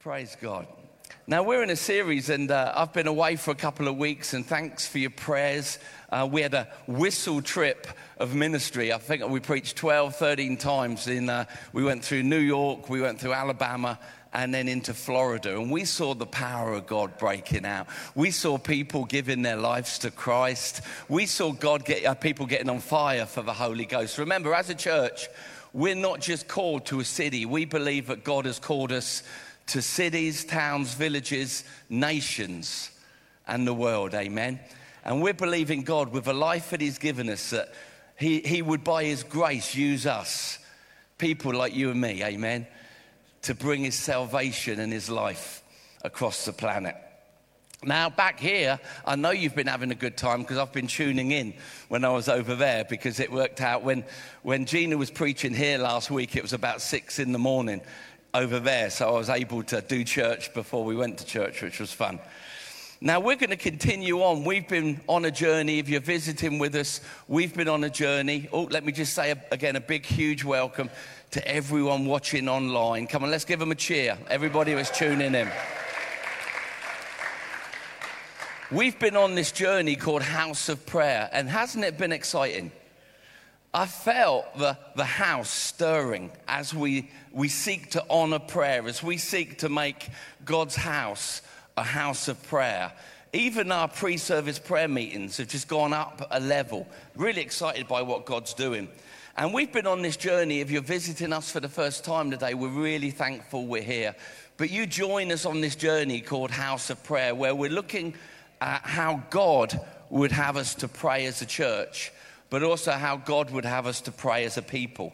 Praise God. Now, we're in a series, and uh, I've been away for a couple of weeks, and thanks for your prayers. Uh, we had a whistle trip of ministry. I think we preached 12, 13 times. In, uh, we went through New York, we went through Alabama, and then into Florida. And we saw the power of God breaking out. We saw people giving their lives to Christ. We saw God get, uh, people getting on fire for the Holy Ghost. Remember, as a church, we're not just called to a city, we believe that God has called us to cities, towns, villages, nations, and the world. Amen. And we're believing God with the life that He's given us that He, he would, by His grace, use us, people like you and me. Amen. To bring His salvation and His life across the planet. Now, back here, I know you've been having a good time because I've been tuning in when I was over there because it worked out when, when Gina was preaching here last week, it was about six in the morning over there. So I was able to do church before we went to church, which was fun. Now we're going to continue on. We've been on a journey. If you're visiting with us, we've been on a journey. Oh, let me just say again a big, huge welcome to everyone watching online. Come on, let's give them a cheer. Everybody who's tuning in. We've been on this journey called House of Prayer, and hasn't it been exciting? I felt the, the house stirring as we, we seek to honor prayer, as we seek to make God's house a house of prayer. Even our pre service prayer meetings have just gone up a level. Really excited by what God's doing. And we've been on this journey. If you're visiting us for the first time today, we're really thankful we're here. But you join us on this journey called House of Prayer, where we're looking at how God would have us to pray as a church, but also how God would have us to pray as a people.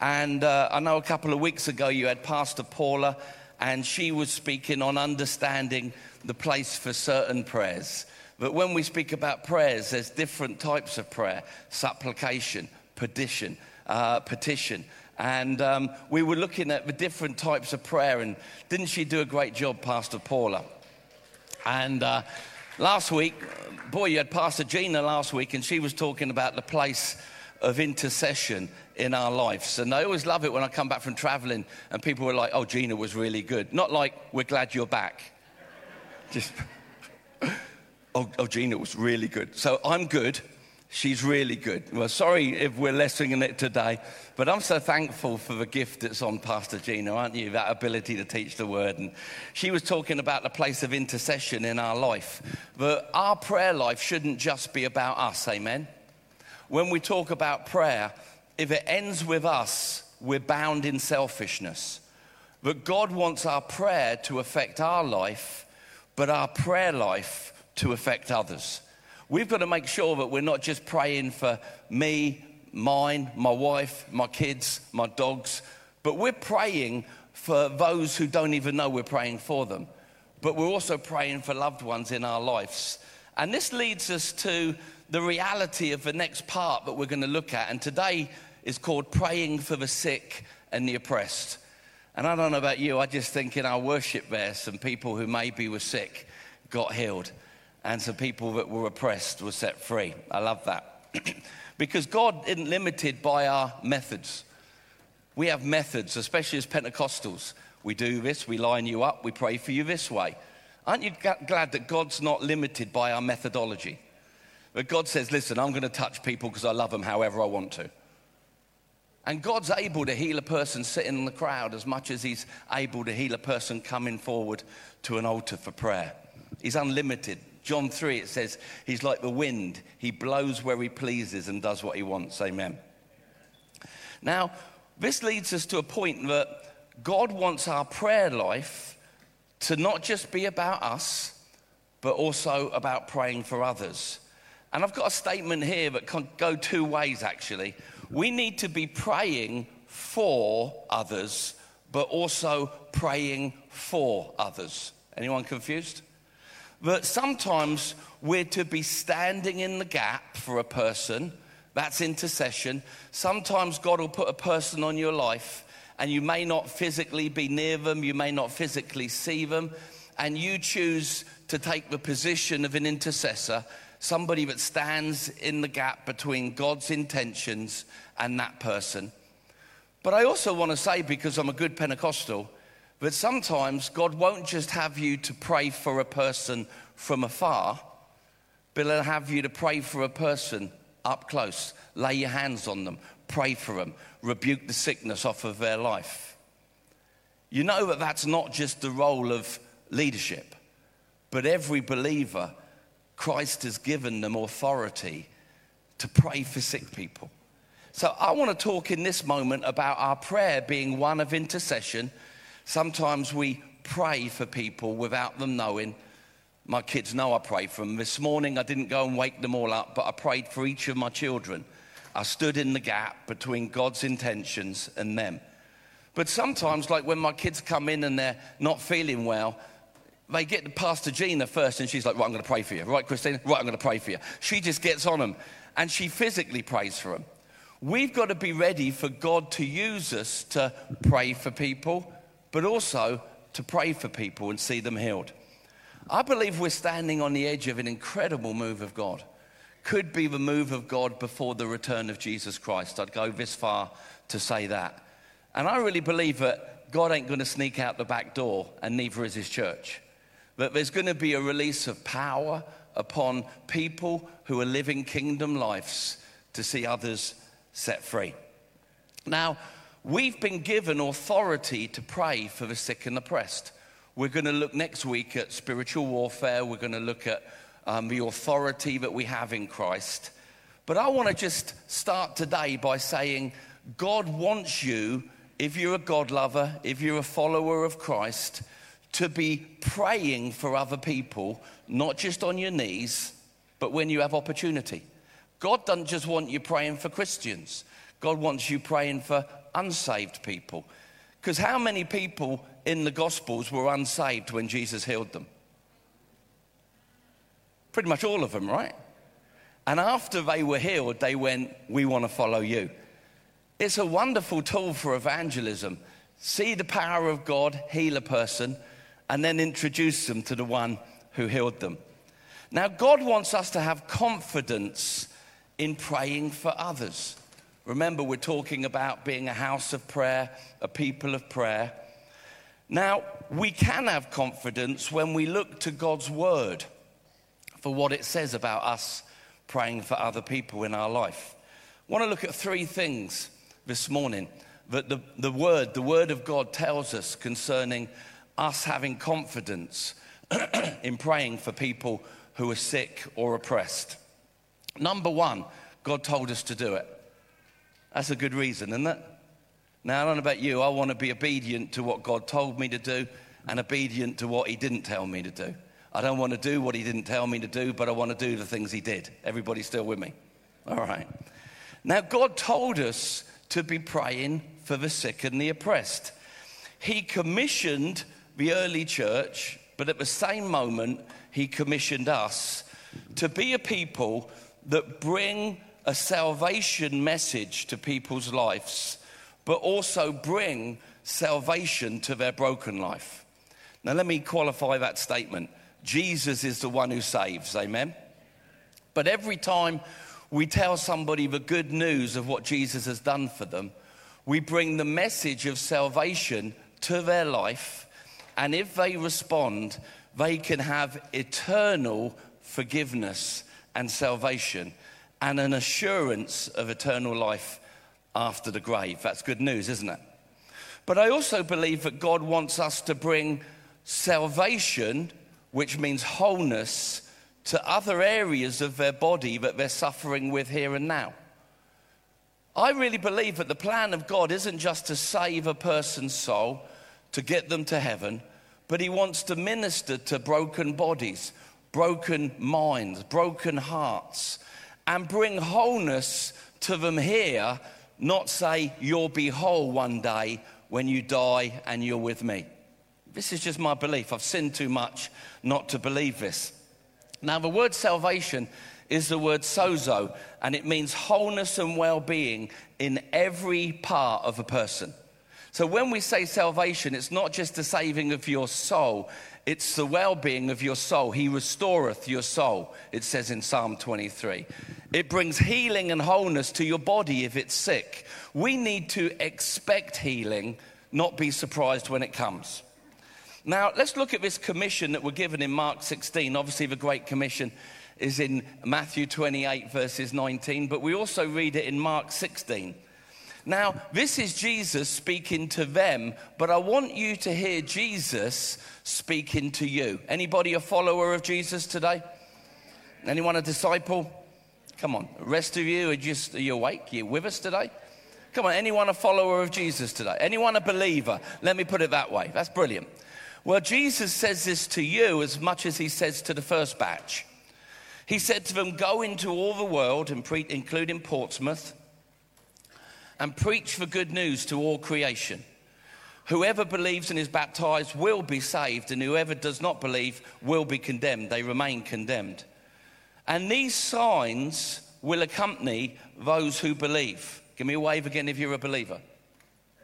And uh, I know a couple of weeks ago you had Pastor Paula, and she was speaking on understanding the place for certain prayers. But when we speak about prayers, there's different types of prayer supplication, petition, uh, petition. And um, we were looking at the different types of prayer. And didn't she do a great job, Pastor Paula? And uh, Last week, boy, you had Pastor Gina last week, and she was talking about the place of intercession in our lives. And I always love it when I come back from traveling and people were like, oh, Gina was really good. Not like, we're glad you're back. Just, oh, oh, Gina was really good. So I'm good. She's really good. Well, sorry if we're lessening it today, but I'm so thankful for the gift that's on Pastor Gina, aren't you? That ability to teach the word. And she was talking about the place of intercession in our life. But our prayer life shouldn't just be about us, amen? When we talk about prayer, if it ends with us, we're bound in selfishness. But God wants our prayer to affect our life, but our prayer life to affect others. We've got to make sure that we're not just praying for me, mine, my wife, my kids, my dogs, but we're praying for those who don't even know we're praying for them. But we're also praying for loved ones in our lives. And this leads us to the reality of the next part that we're going to look at. And today is called Praying for the Sick and the Oppressed. And I don't know about you, I just think in our worship there, some people who maybe were sick got healed and some people that were oppressed were set free. I love that. because God isn't limited by our methods. We have methods, especially as Pentecostals. We do this, we line you up, we pray for you this way. Aren't you glad that God's not limited by our methodology? But God says, listen, I'm going to touch people because I love them however I want to. And God's able to heal a person sitting in the crowd as much as He's able to heal a person coming forward to an altar for prayer. He's unlimited. John 3, it says, He's like the wind. He blows where He pleases and does what He wants. Amen. Now, this leads us to a point that God wants our prayer life to not just be about us, but also about praying for others. And I've got a statement here that can go two ways actually. We need to be praying for others, but also praying for others. Anyone confused? That sometimes we're to be standing in the gap for a person. That's intercession. Sometimes God will put a person on your life, and you may not physically be near them, you may not physically see them, and you choose to take the position of an intercessor, somebody that stands in the gap between God's intentions and that person. But I also want to say, because I'm a good Pentecostal, But sometimes God won't just have you to pray for a person from afar, but He'll have you to pray for a person up close. Lay your hands on them, pray for them, rebuke the sickness off of their life. You know that that's not just the role of leadership, but every believer, Christ has given them authority to pray for sick people. So I want to talk in this moment about our prayer being one of intercession. Sometimes we pray for people without them knowing. My kids know I pray for them. This morning I didn't go and wake them all up, but I prayed for each of my children. I stood in the gap between God's intentions and them. But sometimes, like when my kids come in and they're not feeling well, they get to Pastor Gina first, and she's like, Right, I'm going to pray for you. Right, Christine? Right, I'm going to pray for you. She just gets on them and she physically prays for them. We've got to be ready for God to use us to pray for people, but also to pray for people and see them healed. I believe we're standing on the edge of an incredible move of God. Could be the move of God before the return of Jesus Christ. I'd go this far to say that. And I really believe that God ain't going to sneak out the back door, and neither is his church. That there's going to be a release of power upon people who are living kingdom lives to see others set free. Now, we've been given authority to pray for the sick and oppressed. We're going to look next week at spiritual warfare. We're going to look at um, the authority that we have in Christ. But I want to just start today by saying God wants you, if you're a God lover, if you're a follower of Christ, to be praying for other people, not just on your knees, but when you have opportunity. God doesn't just want you praying for Christians, God wants you praying for unsaved people. Because how many people in the Gospels were unsaved when Jesus healed them? Pretty much all of them, right? And after they were healed, they went, We want to follow you. It's a wonderful tool for evangelism. See the power of God, heal a person, and then introduce them to the one who healed them. Now, God wants us to have confidence in praying for others. Remember, we're talking about being a house of prayer, a people of prayer. Now, we can have confidence when we look to God's word for what it says about us praying for other people in our life. I want to look at three things this morning that the, the word, the word of God tells us concerning us having confidence in praying for people who are sick or oppressed. Number one, God told us to do it. That's a good reason, isn't it? Now, I don't know about you, I want to be obedient to what God told me to do and obedient to what He didn't tell me to do. I don't want to do what He didn't tell me to do, but I want to do the things He did. Everybody still with me? All right. Now, God told us to be praying for the sick and the oppressed. He commissioned the early church, but at the same moment, He commissioned us to be a people that bring a salvation message to people's lives, but also bring salvation to their broken life. Now, let me qualify that statement. Jesus is the one who saves, amen? But every time we tell somebody the good news of what Jesus has done for them, we bring the message of salvation to their life, and if they respond, they can have eternal forgiveness and salvation and an assurance of eternal life after the grave. That's good news, isn't it? But I also believe that God wants us to bring salvation, which means wholeness, to other areas of their body that they're suffering with here and now. I really believe that the plan of God isn't just to save a person's soul, to get them to heaven, but He wants to minister to broken bodies, broken minds, broken hearts, and bring wholeness to them here, not say, You'll be whole one day when you die and you're with me. This is just my belief. I've sinned too much not to believe this. Now, the word salvation is the word sozo, and it means wholeness and well being in every part of a person. So when we say salvation, it's not just the saving of your soul, it's the well being of your soul. He restoreth your soul, it says in Psalm 23. It brings healing and wholeness to your body if it's sick. We need to expect healing, not be surprised when it comes. Now, let's look at this commission that we're given in Mark 16. Obviously, the Great Commission is in Matthew 28, verses 19, but we also read it in Mark 16. Now, this is Jesus speaking to them, but I want you to hear Jesus speaking to you. Anybody a follower of Jesus today? Anyone a disciple? Come on. Rest of you are just are you awake? Are you with us today? Come on, anyone a follower of Jesus today? Anyone a believer? Let me put it that way. That's brilliant. Well, Jesus says this to you as much as he says to the first batch. He said to them, Go into all the world, and pre- including Portsmouth, and preach the good news to all creation. Whoever believes and is baptized will be saved, and whoever does not believe will be condemned. They remain condemned. And these signs will accompany those who believe. Give me a wave again if you're a believer.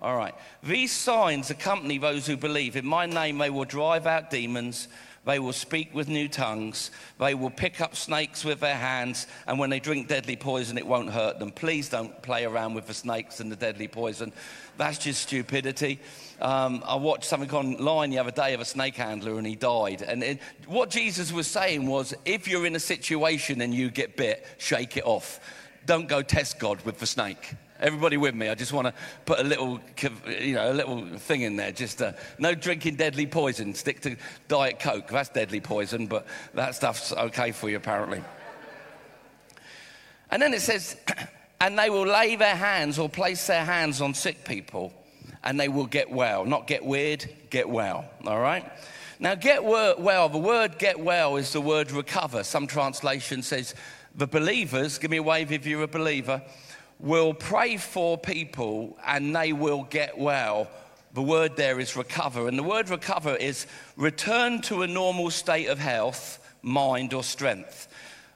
All right. These signs accompany those who believe. In my name, they will drive out demons. They will speak with new tongues. They will pick up snakes with their hands. And when they drink deadly poison, it won't hurt them. Please don't play around with the snakes and the deadly poison. That's just stupidity. Um, I watched something online the other day of a snake handler and he died. And it, what Jesus was saying was if you're in a situation and you get bit, shake it off. Don't go test God with the snake. Everybody with me? I just want to put a little, you know, a little thing in there. Just uh, no drinking deadly poison. Stick to Diet Coke. That's deadly poison, but that stuff's okay for you apparently. And then it says, and they will lay their hands or place their hands on sick people, and they will get well. Not get weird, get well. All right. Now, get well. The word "get well" is the word "recover." Some translation says the believers. Give me a wave if you're a believer will pray for people and they will get well. The word there is recover. And the word recover is return to a normal state of health, mind, or strength.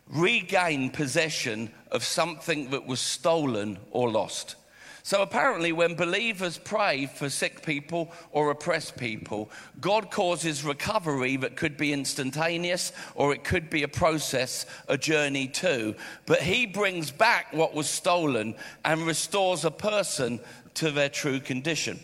Regain possession of something that was stolen or lost. So apparently, when believers pray for sick people or oppressed people, God causes recovery that could be instantaneous or it could be a process, a journey too. But He brings back what was stolen and restores a person to their true condition.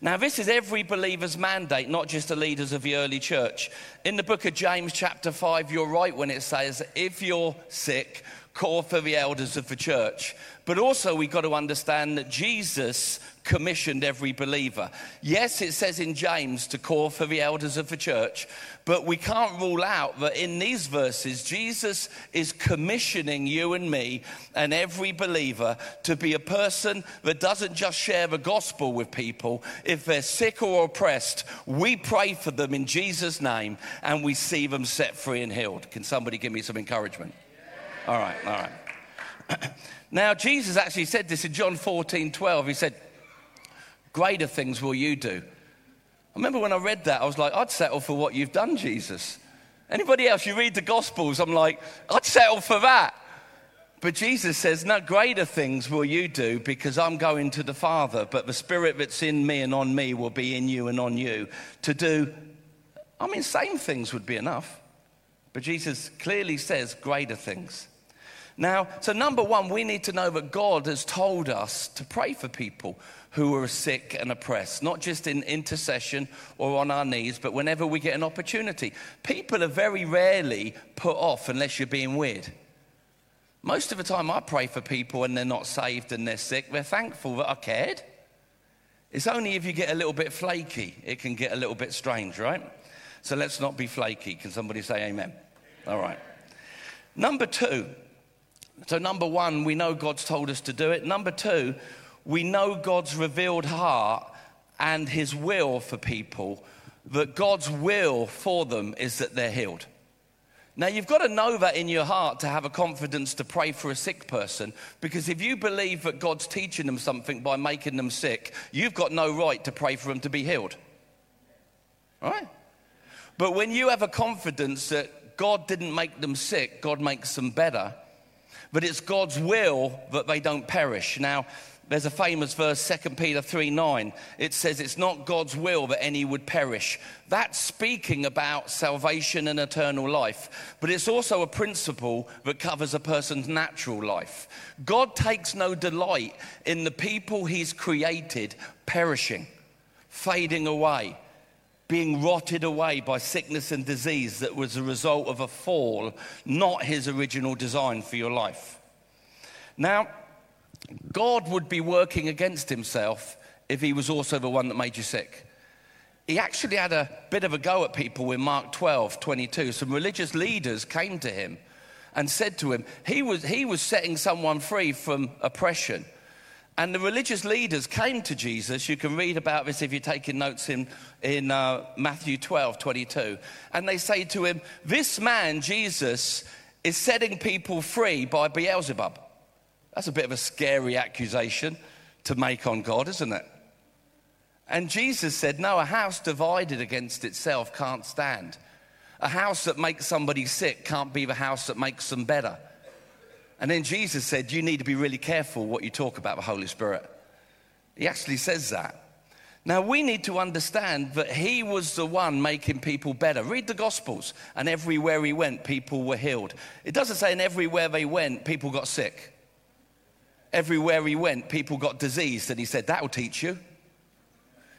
Now, this is every believer's mandate, not just the leaders of the early church. In the book of James, chapter 5, you're right when it says, if you're sick, call for the elders of the church. But also, we've got to understand that Jesus commissioned every believer. Yes, it says in James to call for the elders of the church, but we can't rule out that in these verses, Jesus is commissioning you and me and every believer to be a person that doesn't just share the gospel with people. If they're sick or oppressed, we pray for them in Jesus' name and we see them set free and healed. Can somebody give me some encouragement? All right, all right. now, Jesus actually said this in John 14 12. He said, Greater things will you do. I remember when I read that, I was like, I'd settle for what you've done, Jesus. Anybody else, you read the Gospels, I'm like, I'd settle for that. But Jesus says, No, greater things will you do because I'm going to the Father, but the Spirit that's in me and on me will be in you and on you to do, I mean, same things would be enough. But Jesus clearly says greater things. Now, so number one, we need to know that God has told us to pray for people who are sick and oppressed, not just in intercession or on our knees, but whenever we get an opportunity. People are very rarely put off unless you're being weird. Most of the time, I pray for people and they're not saved and they're sick. They're thankful that I cared. It's only if you get a little bit flaky, it can get a little bit strange, right? So let's not be flaky. Can somebody say amen? All right. Number two, so, number one, we know God's told us to do it. Number two, we know God's revealed heart and his will for people, that God's will for them is that they're healed. Now, you've got to know that in your heart to have a confidence to pray for a sick person, because if you believe that God's teaching them something by making them sick, you've got no right to pray for them to be healed. Right? But when you have a confidence that God didn't make them sick, God makes them better, but it's God's will that they don't perish. Now, there's a famous verse, 2 Peter 3 9. It says, It's not God's will that any would perish. That's speaking about salvation and eternal life, but it's also a principle that covers a person's natural life. God takes no delight in the people He's created perishing, fading away being rotted away by sickness and disease that was a result of a fall, not his original design for your life. Now, God would be working against himself if he was also the one that made you sick. He actually had a bit of a go at people in Mark 12, 22. Some religious leaders came to him and said to him, he was, he was setting someone free from oppression. And the religious leaders came to Jesus. You can read about this if you're taking notes in, in uh, Matthew 12, 22. And they say to him, This man, Jesus, is setting people free by Beelzebub. That's a bit of a scary accusation to make on God, isn't it? And Jesus said, No, a house divided against itself can't stand. A house that makes somebody sick can't be the house that makes them better. And then Jesus said, You need to be really careful what you talk about the Holy Spirit. He actually says that. Now, we need to understand that he was the one making people better. Read the Gospels, and everywhere he went, people were healed. It doesn't say, and everywhere they went, people got sick. Everywhere he went, people got diseased, and he said, That will teach you.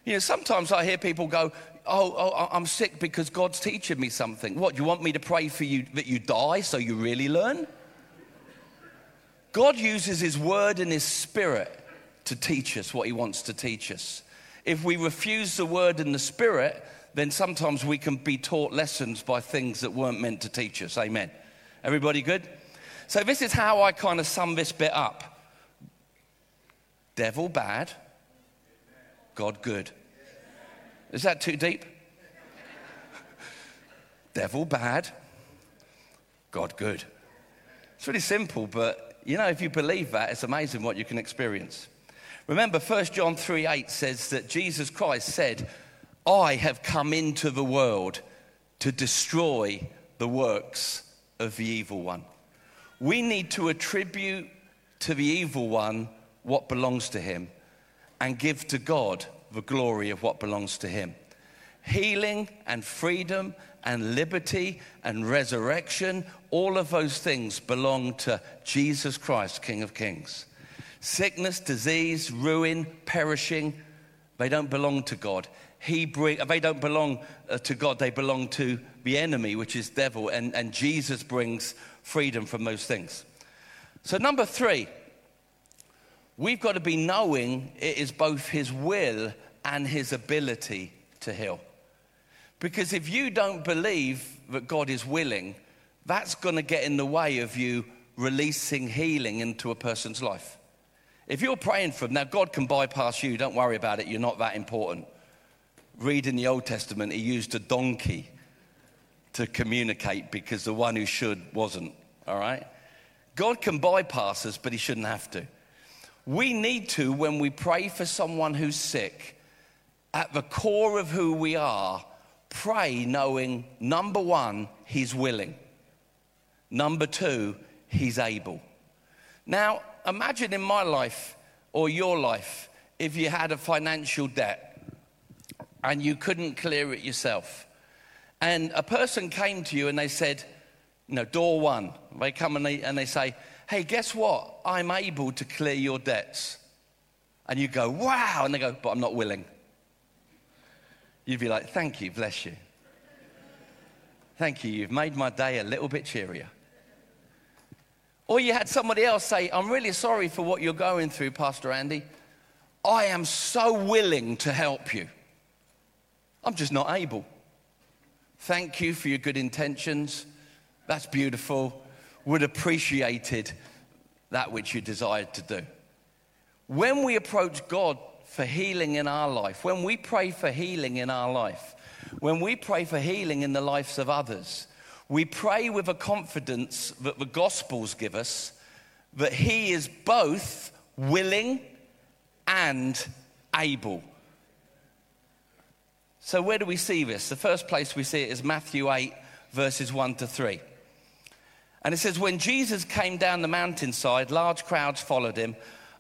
You know, sometimes I hear people go, oh, oh, I'm sick because God's teaching me something. What, you want me to pray for you that you die so you really learn? God uses His word and His spirit to teach us what He wants to teach us. If we refuse the word and the spirit, then sometimes we can be taught lessons by things that weren't meant to teach us. Amen. Everybody good? So, this is how I kind of sum this bit up devil bad, God good. Is that too deep? devil bad, God good. It's really simple, but you know, if you believe that, it's amazing what you can experience. Remember, 1 John 3 8 says that Jesus Christ said, I have come into the world to destroy the works of the evil one. We need to attribute to the evil one what belongs to him and give to God the glory of what belongs to him. Healing and freedom and liberty and resurrection, all of those things belong to Jesus Christ, King of Kings. Sickness, disease, ruin, perishing, they don't belong to God. He bring, they don't belong uh, to God, they belong to the enemy, which is devil, and, and Jesus brings freedom from those things. So, number three, we've got to be knowing it is both his will and his ability to heal. Because if you don't believe that God is willing, that's going to get in the way of you releasing healing into a person's life. If you're praying for them, now God can bypass you, don't worry about it, you're not that important. Read in the Old Testament, he used a donkey to communicate because the one who should wasn't, all right? God can bypass us, but he shouldn't have to. We need to, when we pray for someone who's sick, at the core of who we are, pray knowing number one, He's willing. Number two, He's able. Now, imagine in my life or your life if you had a financial debt and you couldn't clear it yourself. And a person came to you and they said, you know, door one, they come and they, and they say, hey, guess what? I'm able to clear your debts. And you go, wow. And they go, but I'm not willing. You'd be like, Thank you, bless you. Thank you, you've made my day a little bit cheerier. Or you had somebody else say, I'm really sorry for what you're going through, Pastor Andy. I am so willing to help you. I'm just not able. Thank you for your good intentions. That's beautiful. Would appreciated that which you desired to do. When we approach God for healing in our life, when we pray for healing in our life, when we pray for healing in the lives of others, we pray with a confidence that the Gospels give us that He is both willing and able. So, where do we see this? The first place we see it is Matthew 8, verses 1 to 3. And it says, When Jesus came down the mountainside, large crowds followed him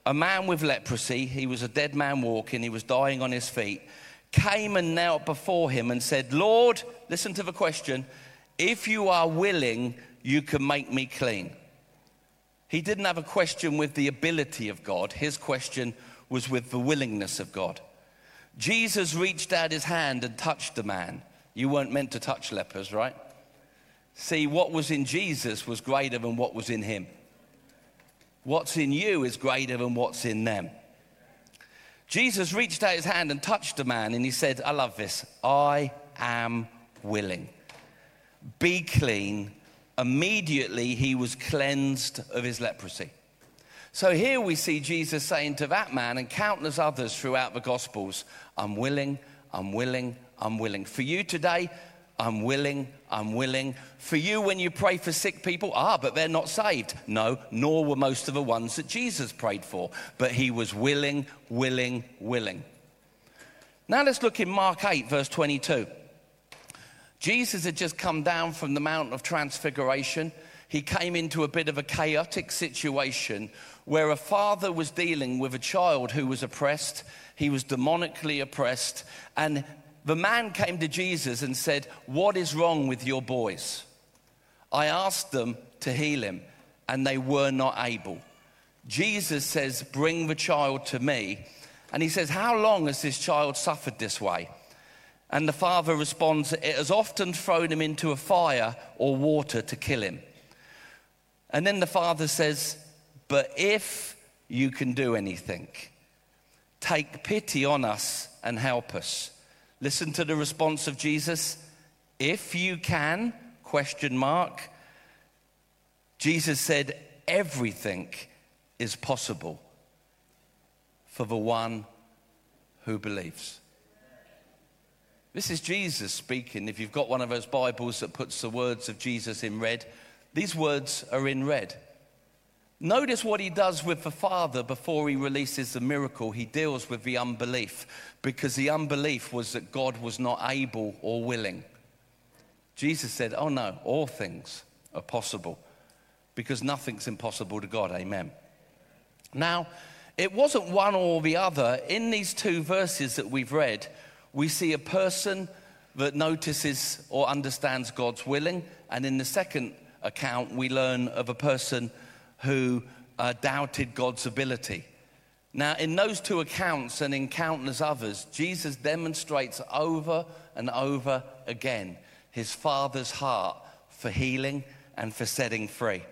a man with leprosy, he was a dead man walking, he was dying on his feet, came and knelt before him and said, Lord, listen to the question, if you are willing, you can make me clean. He didn't have a question with the ability of God, his question was with the willingness of God. Jesus reached out his hand and touched the man. You weren't meant to touch lepers, right? See, what was in Jesus was greater than what was in him. What's in you is greater than what's in them. Jesus reached out his hand and touched the man, and he said, I love this. I am willing. Be clean. Immediately, he was cleansed of his leprosy. So here we see Jesus saying to that man and countless others throughout the Gospels, I'm willing, I'm willing, I'm willing. For you today, I'm willing, I'm willing. For you, when you pray for sick people, ah, but they're not saved. No, nor were most of the ones that Jesus prayed for. But he was willing, willing, willing. Now let's look in Mark 8, verse 22. Jesus had just come down from the Mount of Transfiguration. He came into a bit of a chaotic situation where a father was dealing with a child who was oppressed. He was demonically oppressed. And the man came to Jesus and said, What is wrong with your boys? I asked them to heal him, and they were not able. Jesus says, Bring the child to me. And he says, How long has this child suffered this way? And the father responds, It has often thrown him into a fire or water to kill him. And then the father says, but if you can do anything, take pity on us and help us. Listen to the response of Jesus. If you can, question mark. Jesus said, everything is possible for the one who believes. This is Jesus speaking. If you've got one of those Bibles that puts the words of Jesus in red, these words are in red. Notice what he does with the Father before he releases the miracle. He deals with the unbelief because the unbelief was that God was not able or willing. Jesus said, Oh no, all things are possible because nothing's impossible to God. Amen. Now, it wasn't one or the other. In these two verses that we've read, we see a person that notices or understands God's willing, and in the second account, we learn of a person who uh, doubted God's ability. Now, in those two accounts and in countless others, Jesus demonstrates over and over again his Father's heart for healing and for setting free.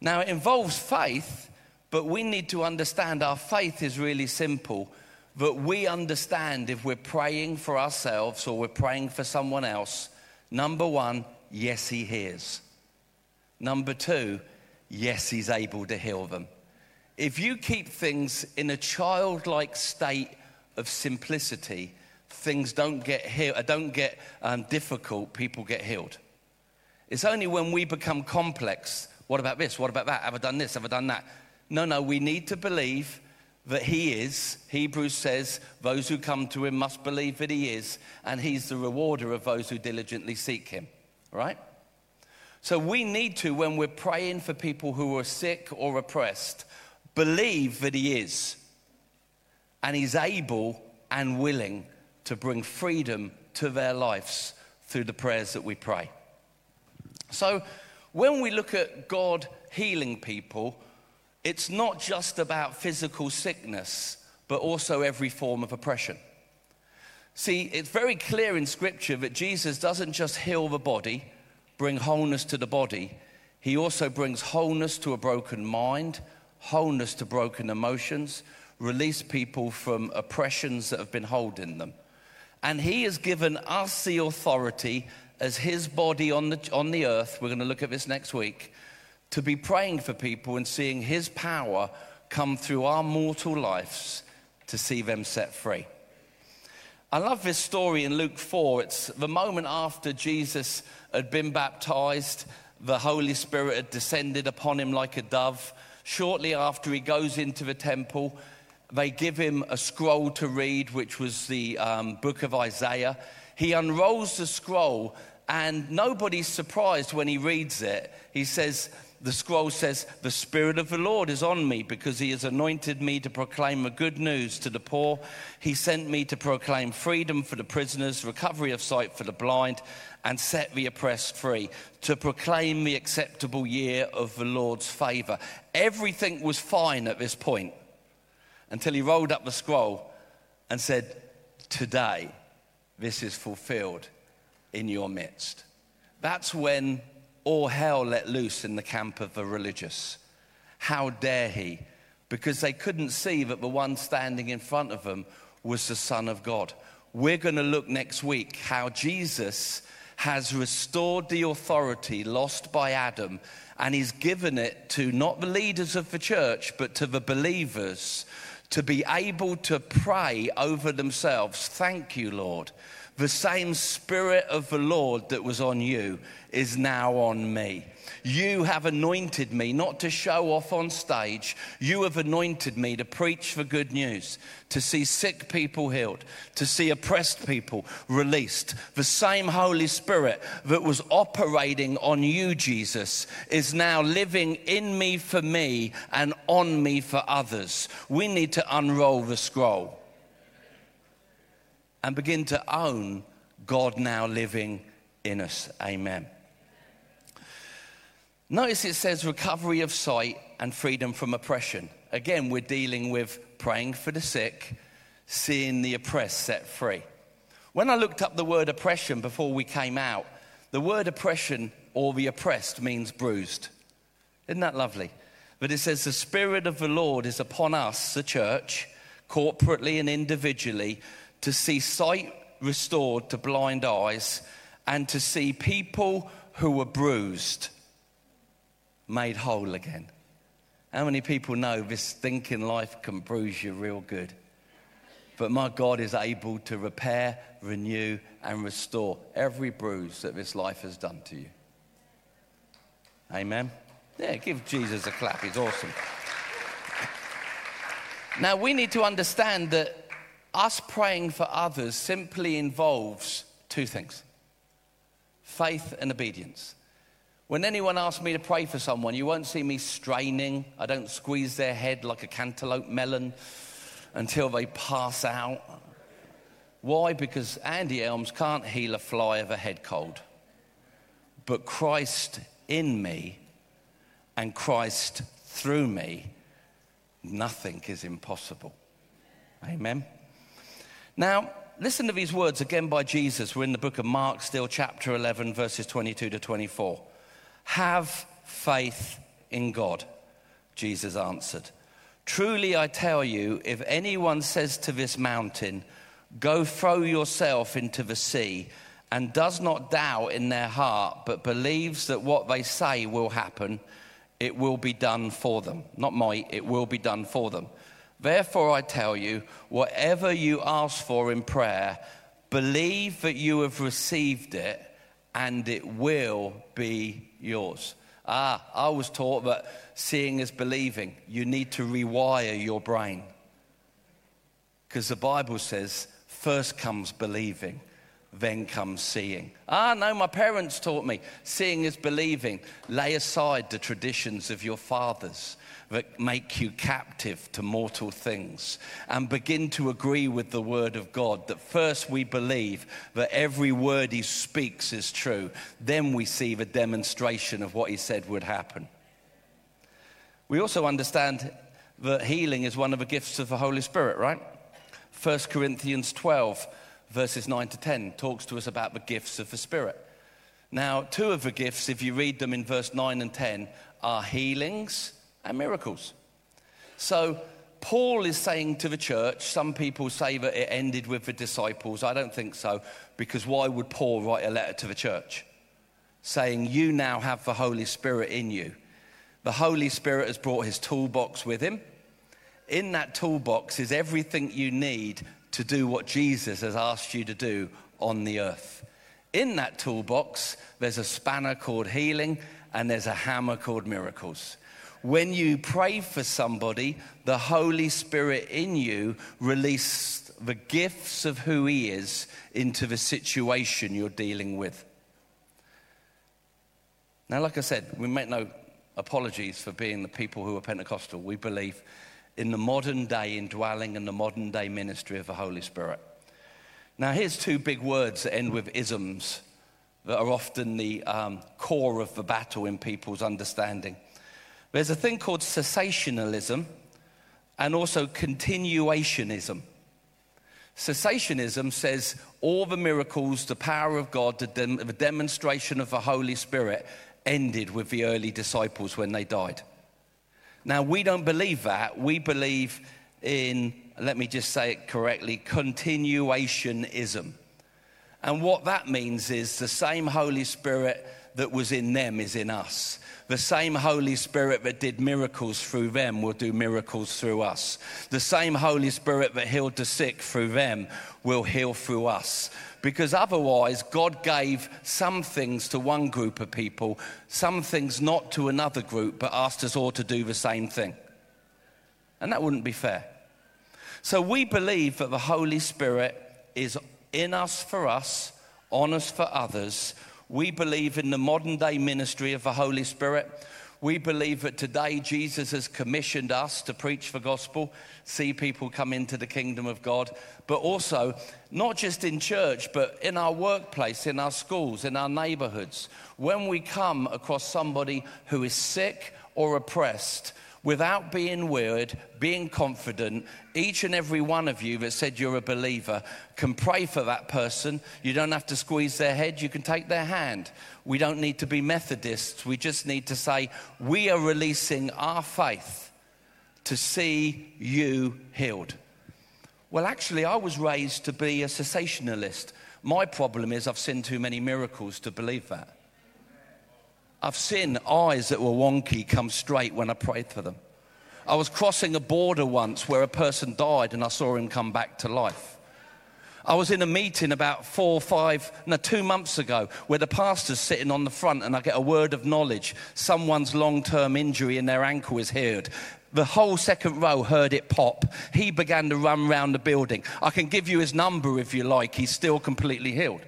Now, it involves faith, but we need to understand our faith is really simple. That we understand if we're praying for ourselves or we're praying for someone else, number one, yes, He hears. Number two, yes, He's able to heal them. If you keep things in a childlike state of simplicity, things don't get healed, uh, don't get um, difficult, people get healed. It's only when we become complex. What about this? What about that? Have I done this? Have I done that? No, no, we need to believe that He is. Hebrews says, those who come to Him must believe that He is, and He's the rewarder of those who diligently seek Him. Right? So we need to, when we're praying for people who are sick or oppressed, believe that He is. And He's able and willing to bring freedom to their lives through the prayers that we pray. So when we look at God healing people, it's not just about physical sickness, but also every form of oppression. See, it's very clear in Scripture that Jesus doesn't just heal the body bring wholeness to the body, he also brings wholeness to a broken mind, wholeness to broken emotions, release people from oppressions that have been holding them. And he has given us the authority as his body on the, on the earth, we're going to look at this next week, to be praying for people and seeing his power come through our mortal lives to see them set free. I love this story in Luke 4. It's the moment after Jesus had been baptized, the Holy Spirit had descended upon him like a dove. Shortly after he goes into the temple, they give him a scroll to read, which was the um, book of Isaiah. He unrolls the scroll, and nobody's surprised when he reads it. He says, the scroll says, The Spirit of the Lord is on me because he has anointed me to proclaim the good news to the poor. He sent me to proclaim freedom for the prisoners, recovery of sight for the blind, and set the oppressed free, to proclaim the acceptable year of the Lord's favor. Everything was fine at this point until he rolled up the scroll and said, today this is fulfilled in your midst. That's when all hell let loose in the camp of the religious. How dare he? Because they couldn't see that the one standing in front of them was the Son of God. We're going to look next week how Jesus has restored the authority lost by Adam and he's given it to not the leaders of the church, but to the believers to be able to pray over themselves. Thank you, Lord. The same Spirit of the Lord that was on you is now on me. You have anointed me not to show off on stage. You have anointed me to preach the good news, to see sick people healed, to see oppressed people released. The same Holy Spirit that was operating on you, Jesus, is now living in me for me and on me for others. We need to unroll the scroll and begin to own God now living in us. Amen. Notice it says recovery of sight and freedom from oppression. Again, we're dealing with praying for the sick, seeing the oppressed set free. When I looked up the word oppression before we came out, the word oppression or the oppressed means bruised. Isn't that lovely? But it says, The Spirit of the Lord is upon us, the church, corporately and individually, to see sight restored to blind eyes and to see people who were bruised made whole again. How many people know this thinking life can bruise you real good? But my God is able to repair, renew, and restore every bruise that this life has done to you. Amen. Yeah, give Jesus a clap. He's awesome. Now, we need to understand that us praying for others simply involves two things faith and obedience. When anyone asks me to pray for someone, you won't see me straining. I don't squeeze their head like a cantaloupe melon until they pass out. Why? Because Andy Elmes can't heal a fly of a head cold. But Christ in me and Christ through me, nothing is impossible. Amen. Now, listen to these words again by Jesus. We're in the book of Mark, still chapter 11, verses 22 to 24. Have faith in God, Jesus answered. Truly, I tell you, if anyone says to this mountain, Go throw yourself into the sea, and does not doubt in their heart, but believes that what they say will happen, it will be done for them. Not might, it will be done for them. Therefore, I tell you, whatever you ask for in prayer, believe that you have received it, and it will be yours. Ah, I was taught that seeing is believing. You need to rewire your brain. Because the Bible says, first comes believing, then comes seeing. Ah, no, my parents taught me seeing is believing. Lay aside the traditions of your fathers that make you captive to mortal things and begin to agree with the word of God. That first we believe that every word he speaks is true, then we see the demonstration of what he said would happen. We also understand that healing is one of the gifts of the Holy Spirit, right? 1 Corinthians 12, verses 9 to 10, talks to us about the gifts of the Spirit. Now, two of the gifts, if you read them in verse 9 and 10, are healings and miracles. So, Paul is saying to the church, some people say that it ended with the disciples. I don't think so, because why would Paul write a letter to the church saying, You now have the Holy Spirit in you? The Holy Spirit has brought his toolbox with him. In that toolbox is everything you need to do what Jesus has asked you to do on the earth. In that toolbox, there's a spanner called healing and there's a hammer called miracles. When you pray for somebody, the Holy Spirit in you releases the gifts of who He is into the situation you're dealing with. Now, like I said, we make no apologies for being the people who are Pentecostal. We believe in the modern day indwelling and the modern day ministry of the Holy Spirit. Now, here's two big words that end with isms that are often the um, core of the battle in people's understanding. There's a thing called cessationalism and also continuationism. Cessationism says all the miracles, the power of God, the, dem- the demonstration of the Holy Spirit ended with the early disciples when they died. Now, we don't believe that. We believe in, let me just say it correctly, continuationism. And what that means is the same Holy Spirit that was in them is in us. The same Holy Spirit that did miracles through them will do miracles through us. The same Holy Spirit that healed the sick through them will heal through us. Because otherwise, God gave some things to one group of people, some things not to another group, but asked us all to do the same thing. And that wouldn't be fair. So we believe that the Holy Spirit is in us for us, on us for others, we believe in the modern day ministry of the Holy Spirit. We believe that today Jesus has commissioned us to preach the gospel, see people come into the kingdom of God, but also not just in church, but in our workplace, in our schools, in our neighborhoods. When we come across somebody who is sick or oppressed, without being weird, being confident, each and every one of you that said you're a believer can pray for that person. You don't have to squeeze their head, you can take their hand. We don't need to be Methodists. We just need to say, We are releasing our faith to see you healed. Well, actually, I was raised to be a cessationalist. My problem is I've seen too many miracles to believe that. I've seen eyes that were wonky come straight when I prayed for them. I was crossing a border once where a person died and I saw him come back to life. I was in a meeting about four, five, no, two months ago where the pastor's sitting on the front and I get a word of knowledge. Someone's long term injury in their ankle is healed. The whole second row heard it pop. He began to run round the building. I can give you his number if you like. He's still completely healed.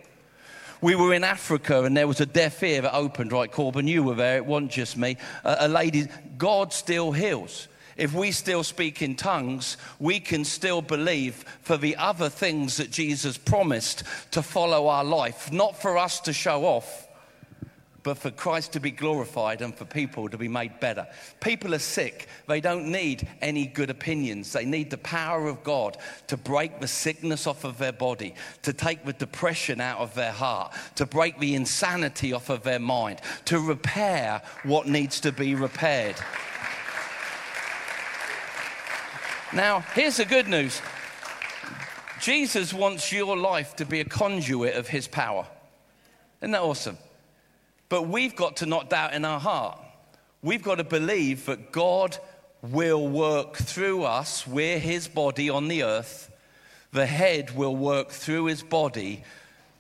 We were in Africa and there was a deaf ear that opened, right, Corbin? You were there, it wasn't just me. A, a lady, God still heals. If we still speak in tongues, we can still believe for the other things that Jesus promised to follow our life, not for us to show off, but for Christ to be glorified and for people to be made better. People are sick. They don't need any good opinions. They need the power of God to break the sickness off of their body, to take the depression out of their heart, to break the insanity off of their mind, to repair what needs to be repaired. Now, here's the good news Jesus wants your life to be a conduit of his power. Isn't that awesome? But we've got to not doubt in our heart. We've got to believe that God will work through us. We're his body on the earth. The head will work through his body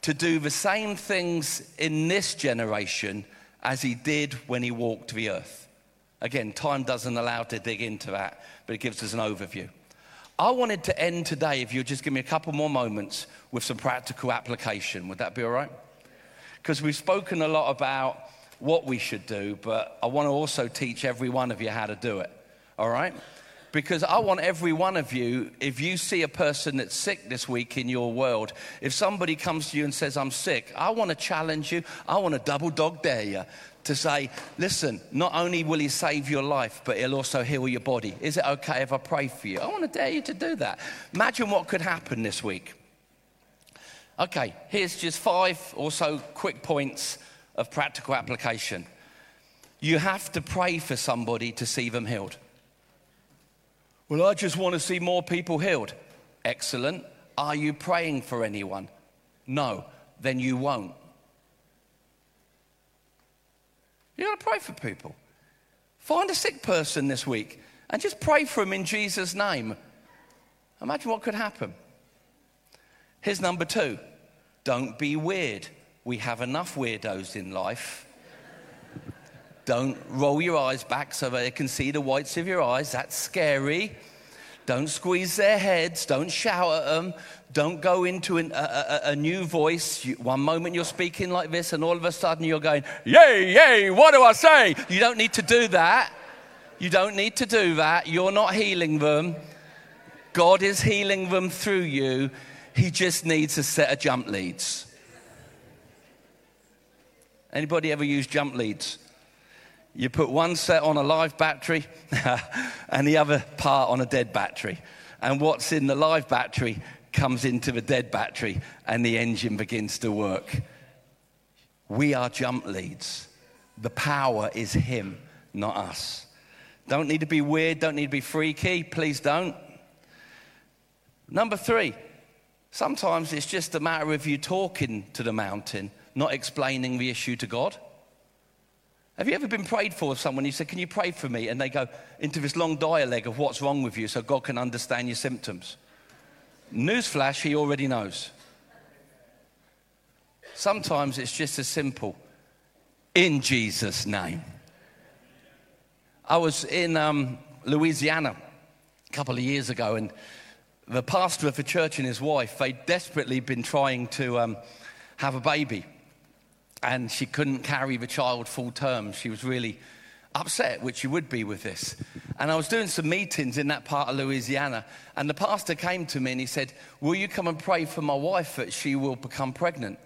to do the same things in this generation as he did when he walked the earth. Again, time doesn't allow to dig into that, but it gives us an overview. I wanted to end today, if you'll just give me a couple more moments, with some practical application. Would that be all right? Because we've spoken a lot about what we should do, but I want to also teach every one of you how to do it. All right? Because I want every one of you, if you see a person that's sick this week in your world, if somebody comes to you and says, I'm sick, I want to challenge you. I want to double dog dare you to say, listen, not only will he save your life, but he'll also heal your body. Is it okay if I pray for you? I want to dare you to do that. Imagine what could happen this week. Okay, here's just five or so quick points of practical application. You have to pray for somebody to see them healed. Well, I just want to see more people healed. Excellent. Are you praying for anyone? No, then you won't. You got to pray for people. Find a sick person this week and just pray for them in Jesus' name. Imagine what could happen. Here's number two don't be weird. We have enough weirdos in life. Don't roll your eyes back so they can see the whites of your eyes. That's scary. Don't squeeze their heads. Don't shout at them. Don't go into an, a, a, a, new voice. One moment you're speaking like this, and all of a sudden you're going, Yay, yay, what do I say? You don't need to do that. You don't need to do that. You're not healing them. God is healing them through you. He just needs a set of jump leads. Anybody ever use jump leads? You put one set on a live battery and the other part on a dead battery. And what's in the live battery comes into the dead battery and the engine begins to work. We are jump leads. The power is Him, not us. Don't need to be weird, don't need to be freaky, please don't. Number three, sometimes it's just a matter of you talking to the mountain, not explaining the issue to God. Have you ever been prayed for with someone? You said, Can you pray for me? And they go into this long dialogue of what's wrong with you so God can understand your symptoms. Newsflash, he already knows. Sometimes it's just as simple in Jesus' name. I was in um, Louisiana a couple of years ago, and the pastor of the church and his wife, they'd desperately been trying to um, have a baby and she couldn't carry the child full term. She was really upset, which she would be with this. And I was doing some meetings in that part of Louisiana, and the pastor came to me and he said, Will you come and pray for my wife that she will become pregnant?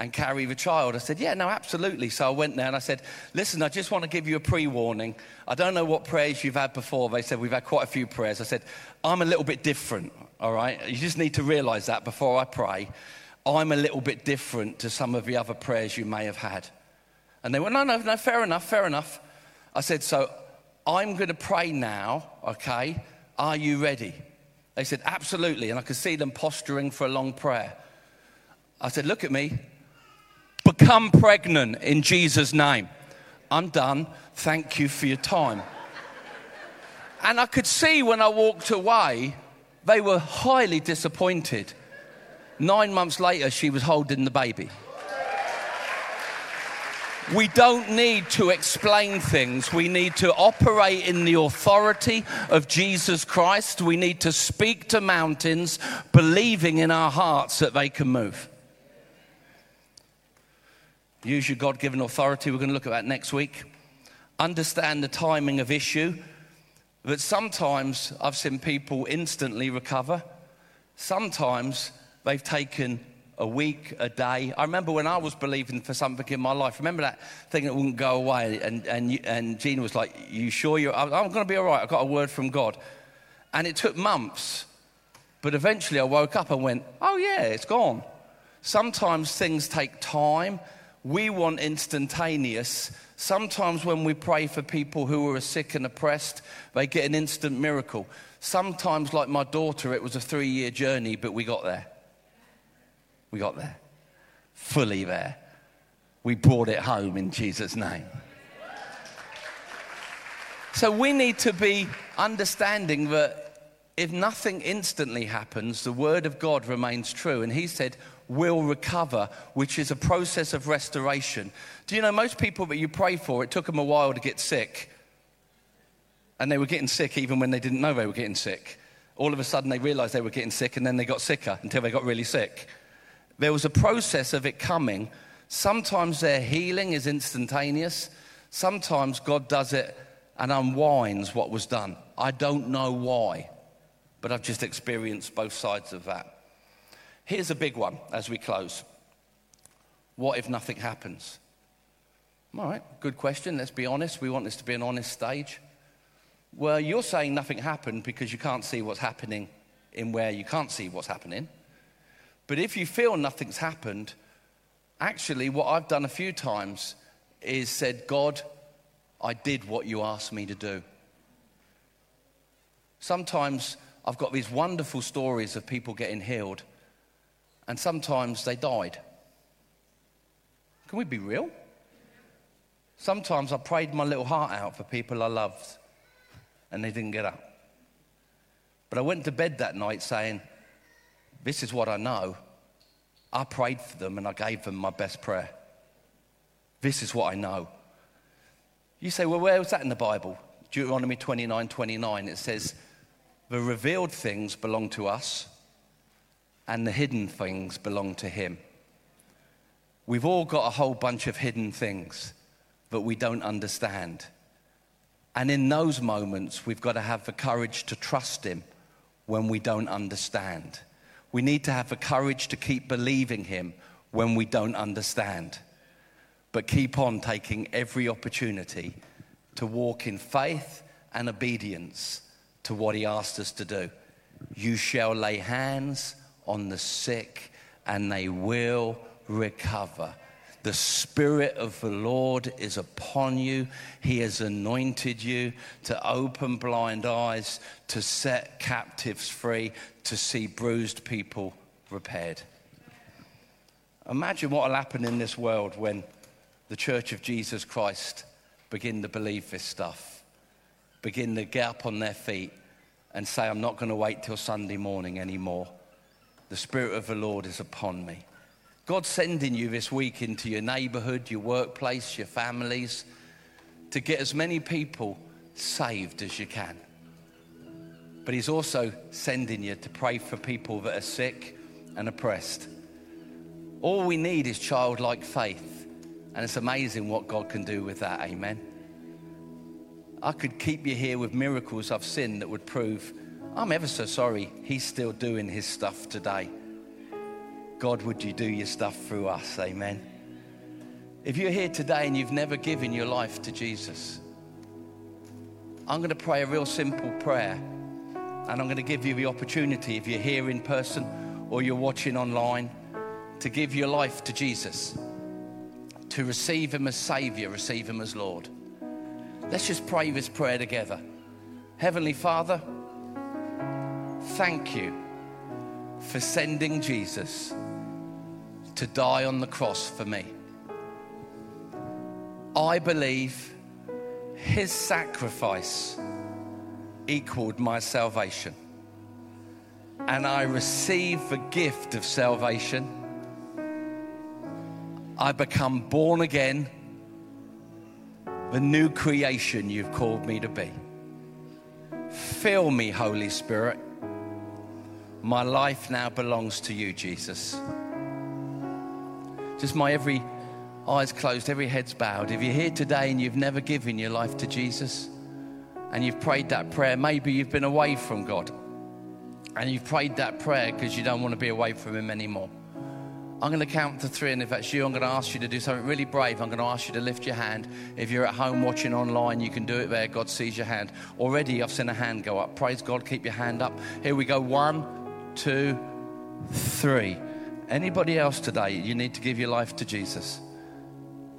And carry the child. I said, Yeah, no, absolutely. So I went there and I said, Listen, I just want to give you a pre warning. I don't know what prayers you've had before. They said, We've had quite a few prayers. I said, I'm a little bit different, all right? You just need to realize that before I pray. I'm a little bit different to some of the other prayers you may have had. And they went, No, no, no, fair enough, fair enough. I said, So I'm going to pray now, okay? Are you ready? They said, Absolutely. And I could see them posturing for a long prayer. I said, Look at me. Become pregnant in Jesus' name. I'm done. Thank you for your time. and I could see when I walked away, they were highly disappointed. Nine months later, she was holding the baby. We don't need to explain things. We need to operate in the authority of Jesus Christ. We need to speak to mountains, believing in our hearts that they can move. Use your God given authority. We're going to look at that next week. Understand the timing of issue. But sometimes I've seen people instantly recover. Sometimes They've taken a week, a day. I remember when I was believing for something in my life. Remember that thing that wouldn't go away? And, and, and Gina was like, You sure you're, I'm going to be all right. I got a word from God. And it took months. But eventually I woke up and went, Oh, yeah, it's gone. Sometimes things take time. We want instantaneous. Sometimes when we pray for people who are sick and oppressed, they get an instant miracle. Sometimes, like my daughter, it was a three year journey, but we got there. We got there, fully there. We brought it home in Jesus' name. So we need to be understanding that if nothing instantly happens, the word of God remains true. And he said, will recover, which is a process of restoration. Do you know most people that you pray for, it took them a while to get sick. And they were getting sick even when they didn't know they were getting sick. All of a sudden they realized they were getting sick and then they got sicker until they got really sick. There was a process of it coming. Sometimes their healing is instantaneous. Sometimes God does it and unwinds what was done. I don't know why, but I've just experienced both sides of that. Here's a big one as we close. What if nothing happens? All right, good question. Let's be honest. We want this to be an honest stage. Well, you're saying nothing happened because you can't see what's happening in where you can't see what's happening. But if you feel nothing's happened, actually, what I've done a few times is said, God, I did what you asked me to do. Sometimes I've got these wonderful stories of people getting healed, and sometimes they died. Can we be real? Sometimes I prayed my little heart out for people I loved, and they didn't get up. But I went to bed that night saying, this is what I know. I prayed for them and I gave them my best prayer. This is what I know. You say, well, where was that in the Bible? Deuteronomy 29 29, it says, The revealed things belong to us, and the hidden things belong to Him. We've all got a whole bunch of hidden things that we don't understand. And in those moments, we've got to have the courage to trust Him when we don't understand. We need to have the courage to keep believing Him when we don't understand, but keep on taking every opportunity to walk in faith and obedience to what He asked us to do. You shall lay hands on the sick, and they will recover. The Spirit of the Lord is upon you. He has anointed you to open blind eyes, to set captives free, to see bruised people repaired. Imagine what will happen in this world when the Church of Jesus Christ begin to believe this stuff, begin to get up on their feet and say, I'm not going to wait till Sunday morning anymore. The Spirit of the Lord is upon me. God's sending you this week into your neighborhood, your workplace, your families to get as many people saved as you can. But He's also sending you to pray for people that are sick and oppressed. All we need is childlike faith. And it's amazing what God can do with that. Amen. I could keep you here with miracles I've seen that would prove I'm ever so sorry He's still doing His stuff today. God, would you do your stuff through us? Amen. If you're here today and you've never given your life to Jesus, I'm going to pray a real simple prayer. And I'm going to give you the opportunity, if you're here in person or you're watching online, to give your life to Jesus, to receive Him as Savior, receive Him as Lord. Let's just pray this prayer together. Heavenly Father, thank you for sending Jesus to die on the cross for me. I believe his sacrifice equaled my salvation. And I receive the gift of salvation. I become born again, the new creation you've called me to be. Fill me, Holy Spirit. My life now belongs to you, Jesus. Just my every eyes closed, every head's bowed. If you're here today and you've never given your life to Jesus and you've prayed that prayer, maybe you've been away from God and you've prayed that prayer because you don't want to be away from Him anymore. I'm going to count to three, and if that's you, I'm going to ask you to do something really brave. I'm going to ask you to lift your hand. If you're at home watching online, you can do it there. God sees your hand. Already, I've seen a hand go up. Praise God. Keep your hand up. Here we go. One, two, three. Anybody else today, you need to give your life to Jesus.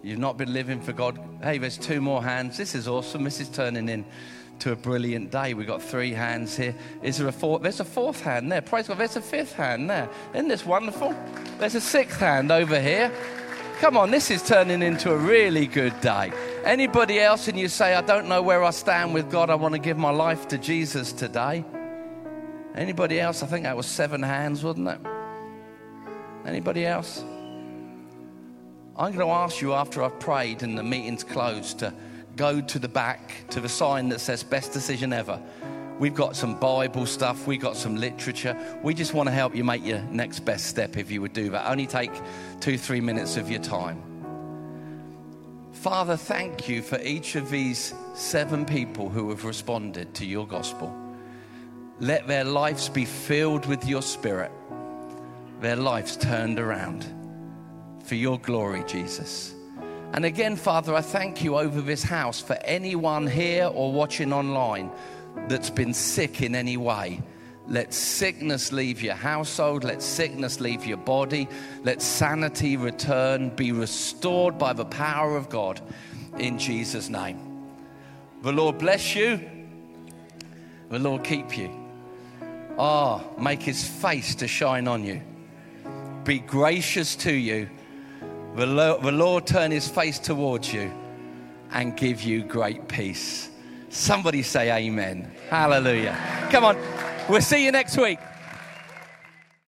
You've not been living for God. Hey, there's two more hands. This is awesome. This is turning in to a brilliant day. We've got three hands here. Is there a fourth? There's a fourth hand there. Praise God. There's a fifth hand there. Isn't this wonderful? There's a sixth hand over here. Come on, this is turning into a really good day. Anybody else, and you say, I don't know where I stand with God, I want to give my life to Jesus today? Anybody else? I think that was seven hands, wasn't it? Anybody else? I'm going to ask you after I've prayed and the meeting's closed to go to the back to the sign that says best decision ever. We've got some Bible stuff, we've got some literature. We just want to help you make your next best step if you would do that. Only take two, three minutes of your time. Father, thank you for each of these seven people who have responded to your gospel. Let their lives be filled with your spirit, their lives turned around for your glory, Jesus. And again, Father, I thank you over this house for anyone here or watching online that's been sick in any way. Let sickness leave your household. Let sickness leave your body. Let sanity return, be restored by the power of God in Jesus' name. The Lord bless you. The Lord keep you. Ah, oh, make his face to shine on you. Be gracious to you. The Lord, the Lord turn his face towards you and give you great peace. Somebody say amen. Hallelujah. Come on. We'll see you next week.